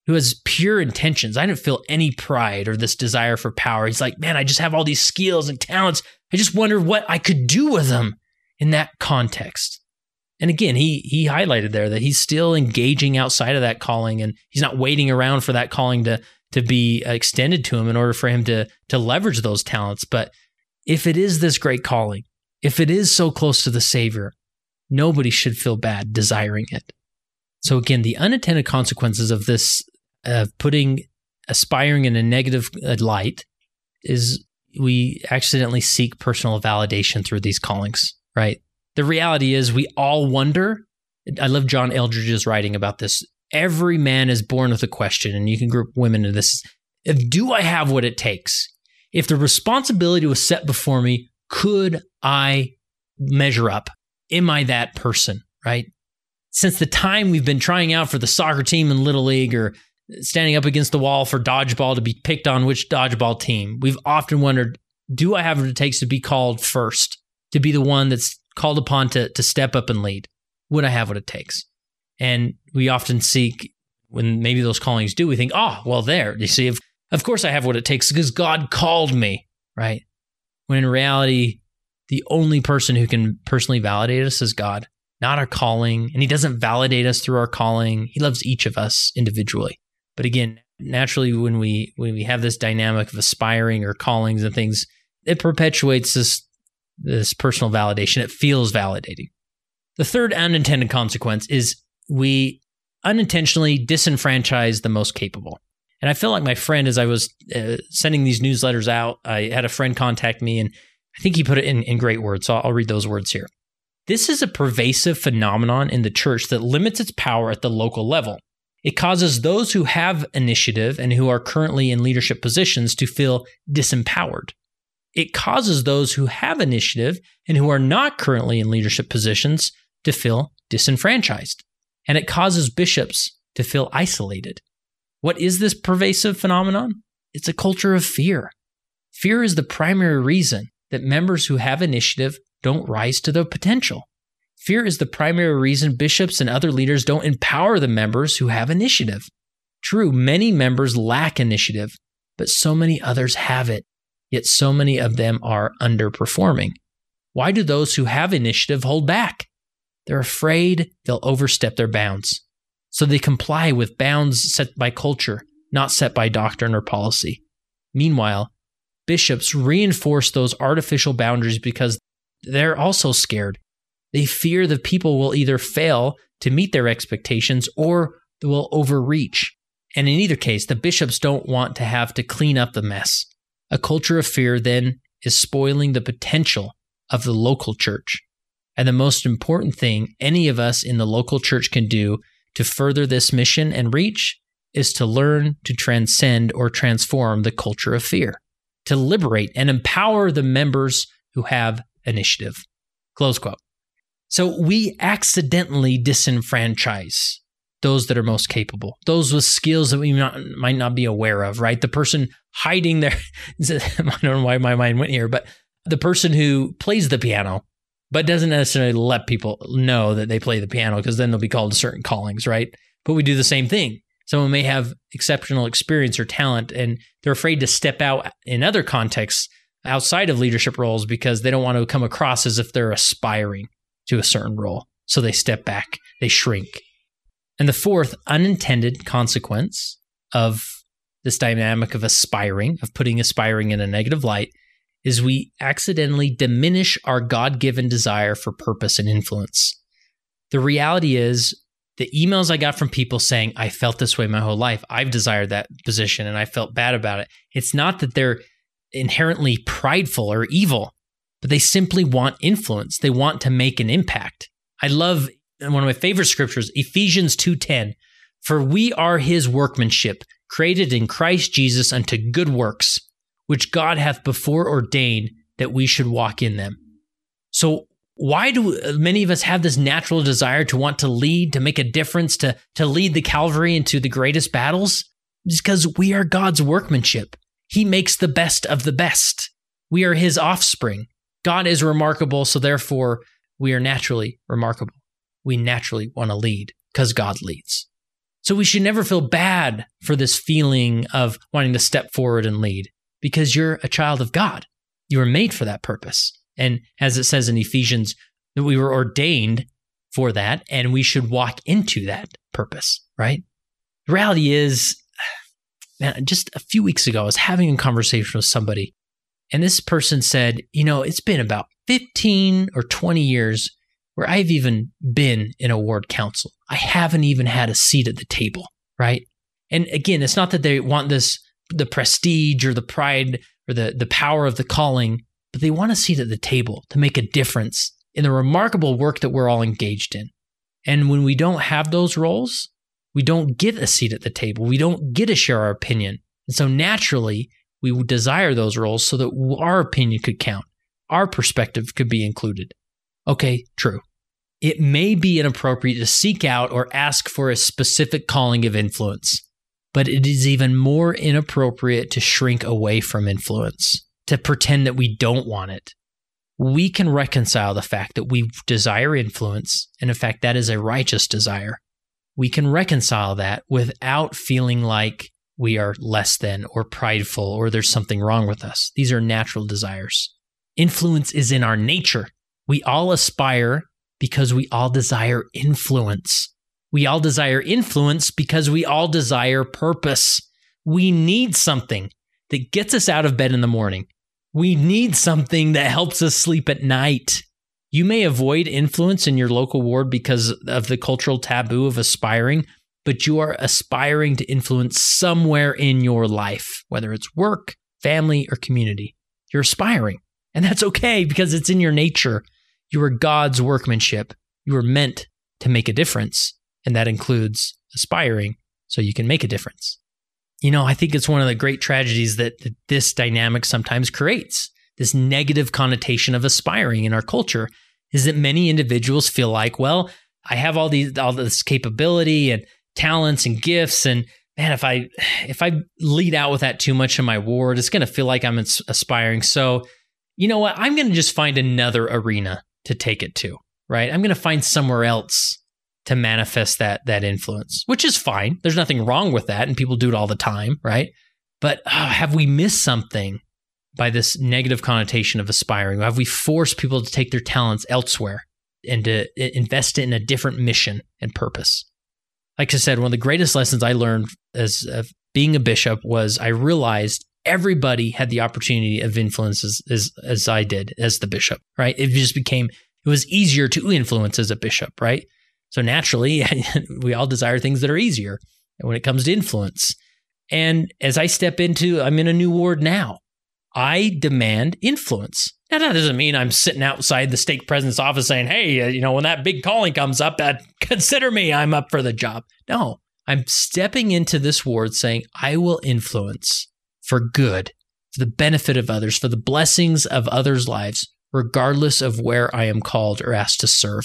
who has pure intentions. I didn't feel any pride or this desire for power. He's like, man, I just have all these skills and talents. I just wonder what I could do with them in that context. And again, he he highlighted there that he's still engaging outside of that calling and he's not waiting around for that calling to to be extended to him in order for him to to leverage those talents. But if it is this great calling, if it is so close to the Savior, nobody should feel bad desiring it. So again, the unintended consequences of this of putting aspiring in a negative uh, light is we accidentally seek personal validation through these callings, right? The reality is we all wonder. I love John Eldredge's writing about this. Every man is born with a question, and you can group women into this. If do I have what it takes? If the responsibility was set before me, could I measure up? Am I that person? Right? Since the time we've been trying out for the soccer team in Little League or standing up against the wall for dodgeball to be picked on which dodgeball team, we've often wondered do I have what it takes to be called first, to be the one that's called upon to, to step up and lead? Would I have what it takes? And we often seek, when maybe those callings do, we think, oh, well, there. You see, of, of course I have what it takes because God called me, right? When in reality, the only person who can personally validate us is God, not our calling. And He doesn't validate us through our calling. He loves each of us individually. But again, naturally, when we when we have this dynamic of aspiring or callings and things, it perpetuates this this personal validation. It feels validating. The third unintended consequence is we unintentionally disenfranchise the most capable. And I feel like my friend, as I was uh, sending these newsletters out, I had a friend contact me, and I think he put it in, in great words. So I'll read those words here. This is a pervasive phenomenon in the church that limits its power at the local level. It causes those who have initiative and who are currently in leadership positions to feel disempowered it causes those who have initiative and who are not currently in leadership positions to feel disenfranchised. And it causes bishops to feel isolated. What is this pervasive phenomenon? It's a culture of fear. Fear is the primary reason that members who have initiative don't rise to their potential. Fear is the primary reason bishops and other leaders don't empower the members who have initiative. True, many members lack initiative, but so many others have it yet so many of them are underperforming. Why do those who have initiative hold back? They're afraid they'll overstep their bounds. So they comply with bounds set by culture, not set by doctrine or policy. Meanwhile, bishops reinforce those artificial boundaries because they're also scared. They fear the people will either fail to meet their expectations or will overreach. And in either case, the bishops don't want to have to clean up the mess. A culture of fear then is spoiling the potential of the local church. And the most important thing any of us in the local church can do to further this mission and reach is to learn to transcend or transform the culture of fear, to liberate and empower the members who have initiative. Close quote. So we accidentally disenfranchise those that are most capable, those with skills that we not, might not be aware of, right? The person hiding there, I don't know why my mind went here, but the person who plays the piano, but doesn't necessarily let people know that they play the piano because then they'll be called to certain callings, right? But we do the same thing. Someone may have exceptional experience or talent and they're afraid to step out in other contexts outside of leadership roles because they don't want to come across as if they're aspiring to a certain role. So they step back, they shrink. And the fourth unintended consequence of this dynamic of aspiring, of putting aspiring in a negative light, is we accidentally diminish our God given desire for purpose and influence. The reality is, the emails I got from people saying, I felt this way my whole life, I've desired that position and I felt bad about it. It's not that they're inherently prideful or evil, but they simply want influence. They want to make an impact. I love one of my favorite scriptures, Ephesians 2:10, for we are his workmanship, created in Christ Jesus unto good works, which God hath before ordained that we should walk in them. So why do many of us have this natural desire to want to lead, to make a difference, to, to lead the Calvary into the greatest battles? It's because we are God's workmanship. He makes the best of the best. We are his offspring. God is remarkable, so therefore we are naturally remarkable we naturally want to lead because God leads. So we should never feel bad for this feeling of wanting to step forward and lead because you're a child of God. You were made for that purpose. And as it says in Ephesians, that we were ordained for that and we should walk into that purpose, right? The reality is, man, just a few weeks ago, I was having a conversation with somebody, and this person said, you know, it's been about 15 or 20 years where I've even been in a ward council. I haven't even had a seat at the table, right? And again, it's not that they want this the prestige or the pride or the the power of the calling, but they want to seat at the table to make a difference in the remarkable work that we're all engaged in. And when we don't have those roles, we don't get a seat at the table. We don't get to share our opinion. And so naturally, we desire those roles so that our opinion could count, our perspective could be included. Okay, true. It may be inappropriate to seek out or ask for a specific calling of influence, but it is even more inappropriate to shrink away from influence, to pretend that we don't want it. We can reconcile the fact that we desire influence, and in fact, that is a righteous desire. We can reconcile that without feeling like we are less than or prideful or there's something wrong with us. These are natural desires. Influence is in our nature. We all aspire because we all desire influence. We all desire influence because we all desire purpose. We need something that gets us out of bed in the morning. We need something that helps us sleep at night. You may avoid influence in your local ward because of the cultural taboo of aspiring, but you are aspiring to influence somewhere in your life, whether it's work, family, or community. You're aspiring. And that's okay because it's in your nature. You are God's workmanship. You are meant to make a difference. And that includes aspiring so you can make a difference. You know, I think it's one of the great tragedies that, that this dynamic sometimes creates. This negative connotation of aspiring in our culture is that many individuals feel like, well, I have all these all this capability and talents and gifts and man if i if i lead out with that too much in my ward it's going to feel like i'm aspiring so you know what i'm going to just find another arena to take it to right i'm going to find somewhere else to manifest that that influence which is fine there's nothing wrong with that and people do it all the time right but oh, have we missed something by this negative connotation of aspiring have we forced people to take their talents elsewhere and to invest in a different mission and purpose like I said, one of the greatest lessons I learned as being a bishop was I realized everybody had the opportunity of influence as, as, as I did as the bishop, right? It just became, it was easier to influence as a bishop, right? So naturally, we all desire things that are easier when it comes to influence. And as I step into, I'm in a new ward now. I demand influence. Now, that doesn't mean I'm sitting outside the stake president's office saying, hey, uh, you know, when that big calling comes up, uh, consider me, I'm up for the job. No, I'm stepping into this ward saying, I will influence for good, for the benefit of others, for the blessings of others' lives, regardless of where I am called or asked to serve,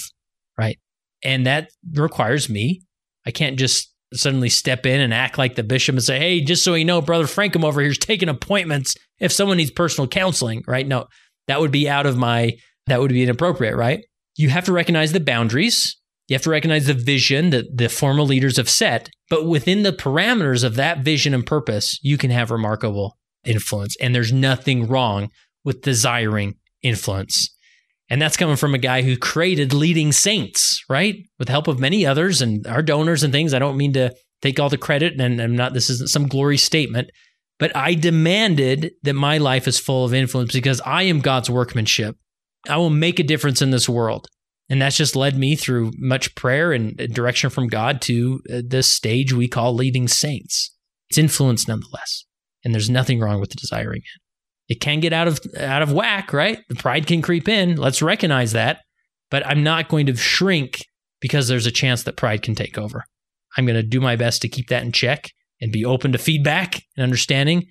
right? And that requires me. I can't just suddenly step in and act like the bishop and say, hey, just so you know, Brother Francom over here is taking appointments if someone needs personal counseling, right? No, that would be out of my, that would be inappropriate, right? You have to recognize the boundaries. You have to recognize the vision that the formal leaders have set, but within the parameters of that vision and purpose, you can have remarkable influence. And there's nothing wrong with desiring influence. And that's coming from a guy who created leading saints, right? With the help of many others and our donors and things. I don't mean to take all the credit and I'm not, this isn't some glory statement, but I demanded that my life is full of influence because I am God's workmanship. I will make a difference in this world. And that's just led me through much prayer and direction from God to uh, this stage we call leading saints. It's influence nonetheless. And there's nothing wrong with desiring it. It can get out of out of whack, right? The pride can creep in. Let's recognize that. But I'm not going to shrink because there's a chance that pride can take over. I'm going to do my best to keep that in check and be open to feedback and understanding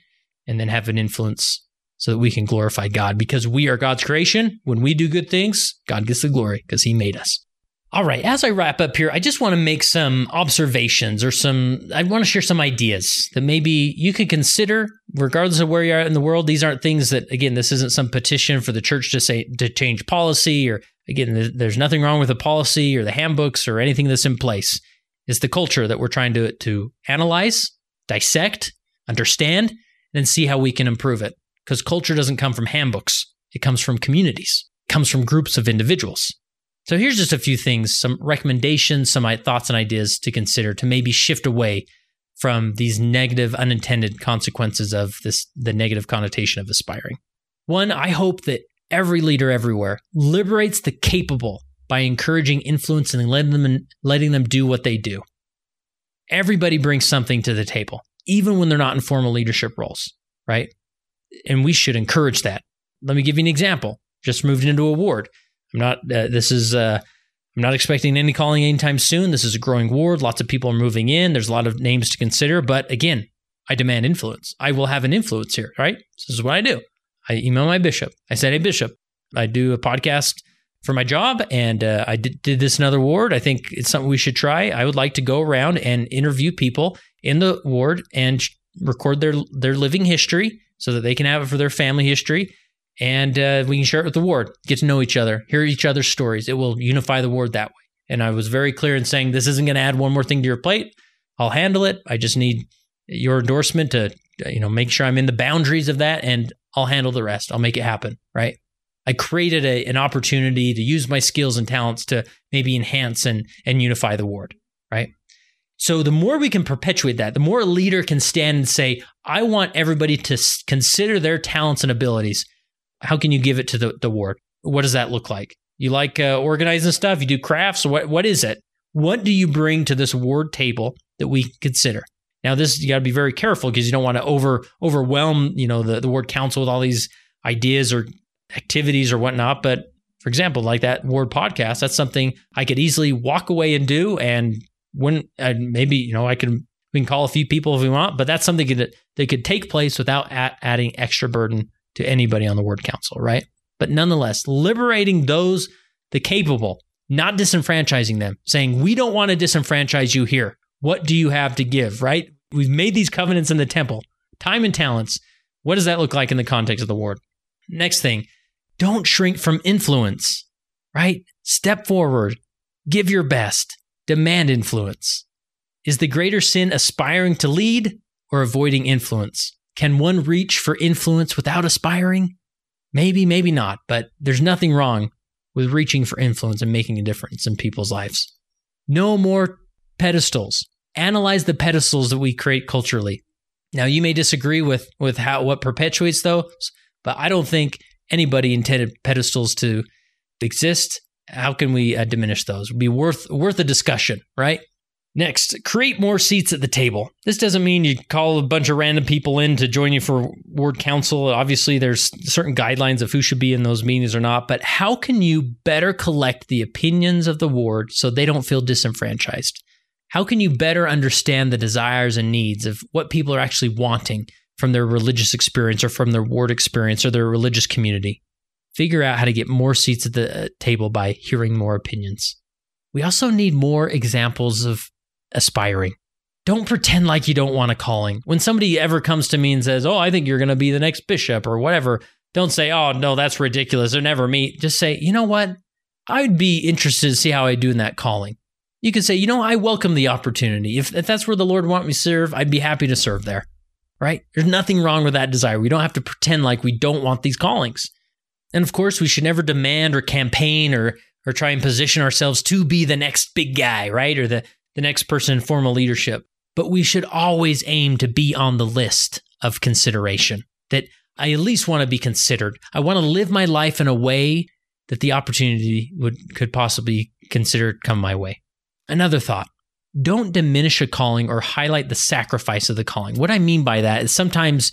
and then have an influence so that we can glorify God because we are God's creation. When we do good things, God gets the glory because he made us. All right, as I wrap up here, I just want to make some observations or some, I want to share some ideas that maybe you could consider, regardless of where you are in the world. These aren't things that, again, this isn't some petition for the church to say, to change policy or, again, there's nothing wrong with the policy or the handbooks or anything that's in place. It's the culture that we're trying to, to analyze dissect, understand, and see how we can improve it. Because culture doesn't come from handbooks, it comes from communities, it comes from groups of individuals. So here's just a few things, some recommendations, some thoughts and ideas to consider to maybe shift away from these negative unintended consequences of this the negative connotation of aspiring. One, I hope that every leader everywhere liberates the capable by encouraging influence and letting them letting them do what they do. Everybody brings something to the table, even when they're not in formal leadership roles, right? And we should encourage that. Let me give you an example. Just moved into a ward. I'm not, uh, this is, uh, I'm not expecting any calling anytime soon. This is a growing ward. Lots of people are moving in. There's a lot of names to consider. But again, I demand influence. I will have an influence here, right? This is what I do. I email my bishop. I said, Hey, bishop, I do a podcast for my job and uh, I did, did this in another ward. I think it's something we should try. I would like to go around and interview people in the ward and record their their living history so that they can have it for their family history and uh, we can share it with the ward, get to know each other, hear each other's stories. It will unify the ward that way. And I was very clear in saying this isn't going to add one more thing to your plate. I'll handle it. I just need your endorsement to you know make sure I'm in the boundaries of that, and I'll handle the rest. I'll make it happen. Right. I created a, an opportunity to use my skills and talents to maybe enhance and and unify the ward. Right. So the more we can perpetuate that, the more a leader can stand and say, I want everybody to consider their talents and abilities how can you give it to the, the ward? What does that look like? You like uh, organizing stuff? You do crafts? What what is it? What do you bring to this ward table that we consider? Now, this you got to be very careful because you don't want to over overwhelm you know the, the ward council with all these ideas or activities or whatnot. But for example, like that ward podcast, that's something I could easily walk away and do, and when uh, maybe you know I can we can call a few people if we want, but that's something that that could take place without adding extra burden to anybody on the ward council, right? But nonetheless, liberating those, the capable, not disenfranchising them, saying, we don't want to disenfranchise you here. What do you have to give, right? We've made these covenants in the temple, time and talents. What does that look like in the context of the ward? Next thing, don't shrink from influence, right? Step forward, give your best, demand influence. Is the greater sin aspiring to lead or avoiding influence? Can one reach for influence without aspiring? Maybe, maybe not, but there's nothing wrong with reaching for influence and making a difference in people's lives. No more pedestals. Analyze the pedestals that we create culturally. Now, you may disagree with with how what perpetuates those, but I don't think anybody intended pedestals to exist. How can we uh, diminish those? Would be worth worth a discussion, right? Next, create more seats at the table. This doesn't mean you call a bunch of random people in to join you for ward council. Obviously, there's certain guidelines of who should be in those meetings or not, but how can you better collect the opinions of the ward so they don't feel disenfranchised? How can you better understand the desires and needs of what people are actually wanting from their religious experience or from their ward experience or their religious community? Figure out how to get more seats at the uh, table by hearing more opinions. We also need more examples of aspiring. Don't pretend like you don't want a calling. When somebody ever comes to me and says, Oh, I think you're going to be the next bishop or whatever, don't say, Oh, no, that's ridiculous. Or never meet. Just say, You know what? I'd be interested to see how I do in that calling. You can say, You know, I welcome the opportunity. If, if that's where the Lord want me to serve, I'd be happy to serve there. Right? There's nothing wrong with that desire. We don't have to pretend like we don't want these callings. And of course, we should never demand or campaign or or try and position ourselves to be the next big guy, right? Or the the next person in formal leadership. But we should always aim to be on the list of consideration, that I at least want to be considered. I want to live my life in a way that the opportunity would could possibly consider come my way. Another thought. Don't diminish a calling or highlight the sacrifice of the calling. What I mean by that is sometimes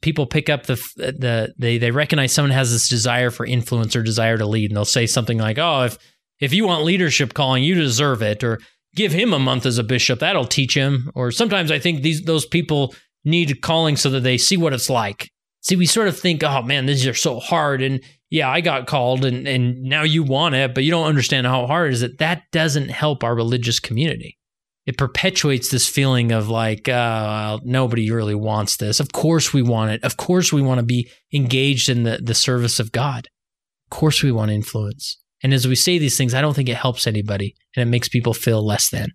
people pick up the the they they recognize someone has this desire for influence or desire to lead and they'll say something like, "Oh, if if you want leadership calling, you deserve it," or give him a month as a bishop. That'll teach him. Or sometimes I think these those people need calling so that they see what it's like. See, we sort of think, oh man, these are so hard. And yeah, I got called and, and now you want it, but you don't understand how hard it is. That that doesn't help our religious community. It perpetuates this feeling of like, uh, nobody really wants this. Of course we want it. Of course we want to be engaged in the, the service of God. Of course we want influence. And as we say these things, I don't think it helps anybody and it makes people feel less than.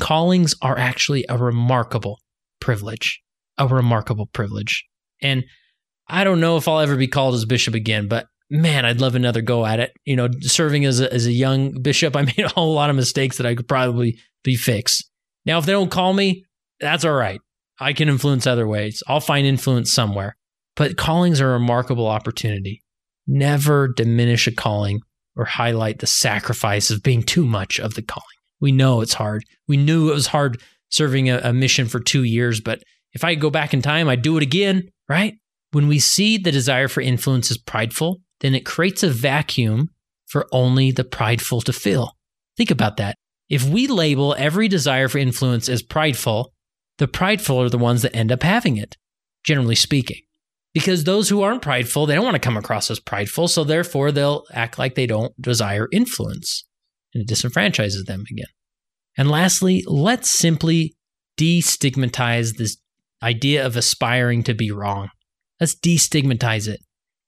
Callings are actually a remarkable privilege, a remarkable privilege. And I don't know if I'll ever be called as bishop again, but man, I'd love another go at it. You know, serving as a, as a young bishop, I made a whole lot of mistakes that I could probably be fixed. Now, if they don't call me, that's all right. I can influence other ways. I'll find influence somewhere. But callings are a remarkable opportunity. Never diminish a calling or highlight the sacrifice of being too much of the calling. We know it's hard. We knew it was hard serving a, a mission for two years, but if I go back in time, I'd do it again, right? When we see the desire for influence as prideful, then it creates a vacuum for only the prideful to fill. Think about that. If we label every desire for influence as prideful, the prideful are the ones that end up having it, generally speaking. Because those who aren't prideful, they don't want to come across as prideful, so therefore they'll act like they don't desire influence, and it disenfranchises them again. And lastly, let's simply destigmatize this idea of aspiring to be wrong. Let's destigmatize it.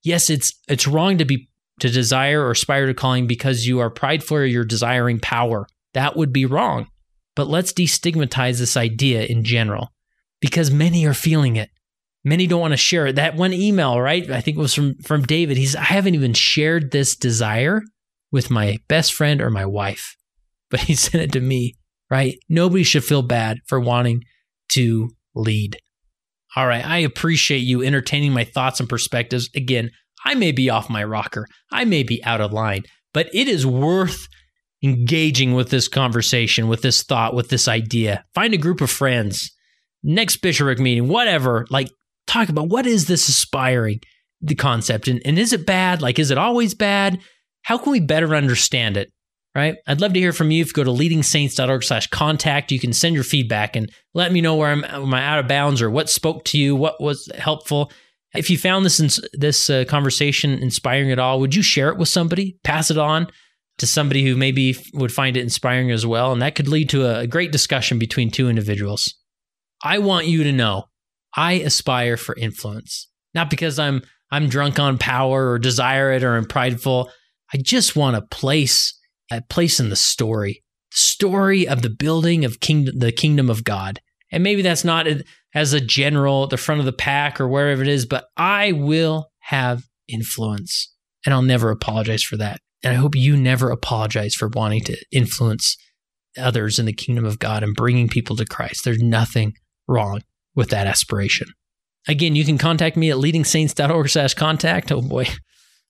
Yes, it's it's wrong to be to desire or aspire to calling because you are prideful or you're desiring power. That would be wrong. But let's destigmatize this idea in general because many are feeling it. Many don't want to share it. That one email, right? I think it was from from David. He's I haven't even shared this desire with my best friend or my wife, but he sent it to me, right? Nobody should feel bad for wanting to lead. All right, I appreciate you entertaining my thoughts and perspectives. Again, I may be off my rocker, I may be out of line, but it is worth engaging with this conversation, with this thought, with this idea. Find a group of friends, next bishopric meeting, whatever. Like, talk about what is this aspiring the concept and, and is it bad? Like, is it always bad? How can we better understand it? right? I'd love to hear from you. If you go to leadingsaints.org slash contact, you can send your feedback and let me know where I'm, am I out of bounds or what spoke to you, what was helpful. If you found this this uh, conversation inspiring at all, would you share it with somebody? Pass it on to somebody who maybe would find it inspiring as well, and that could lead to a great discussion between two individuals. I want you to know I aspire for influence, not because I'm I'm drunk on power or desire it or I'm prideful. I just want a place a place in the story, story of the building of kingdom, the kingdom of God. And maybe that's not as a general, the front of the pack or wherever it is, but I will have influence and I'll never apologize for that. And I hope you never apologize for wanting to influence others in the kingdom of God and bringing people to Christ. There's nothing wrong with that aspiration. Again, you can contact me at leadingsaints.org slash contact. Oh boy,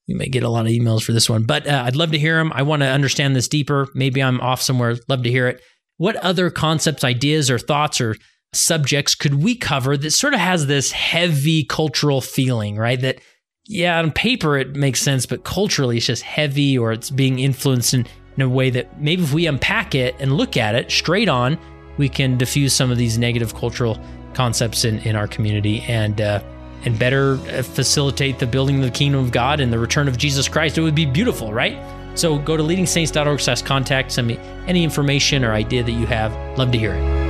we may get a lot of emails for this one, but uh, I'd love to hear them. I want to understand this deeper. Maybe I'm off somewhere. Love to hear it. What other concepts, ideas, or thoughts or subjects could we cover that sort of has this heavy cultural feeling, right? That, yeah, on paper it makes sense, but culturally it's just heavy or it's being influenced in, in a way that maybe if we unpack it and look at it straight on, we can diffuse some of these negative cultural concepts in, in our community and uh, and better uh, facilitate the building of the kingdom of God and the return of Jesus Christ. It would be beautiful, right? So go to leadingsaints.org slash contact. Send me any information or idea that you have. Love to hear it.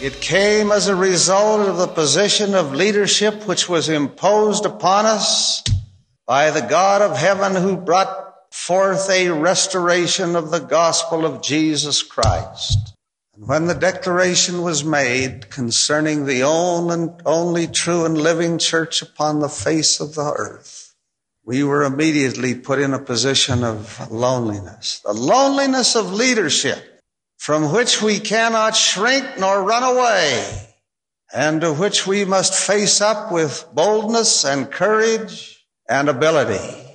It came as a result of the position of leadership which was imposed upon us by the God of heaven who brought forth a restoration of the gospel of Jesus Christ. And when the declaration was made concerning the only, and only true and living church upon the face of the earth, we were immediately put in a position of loneliness, the loneliness of leadership from which we cannot shrink nor run away and to which we must face up with boldness and courage and ability.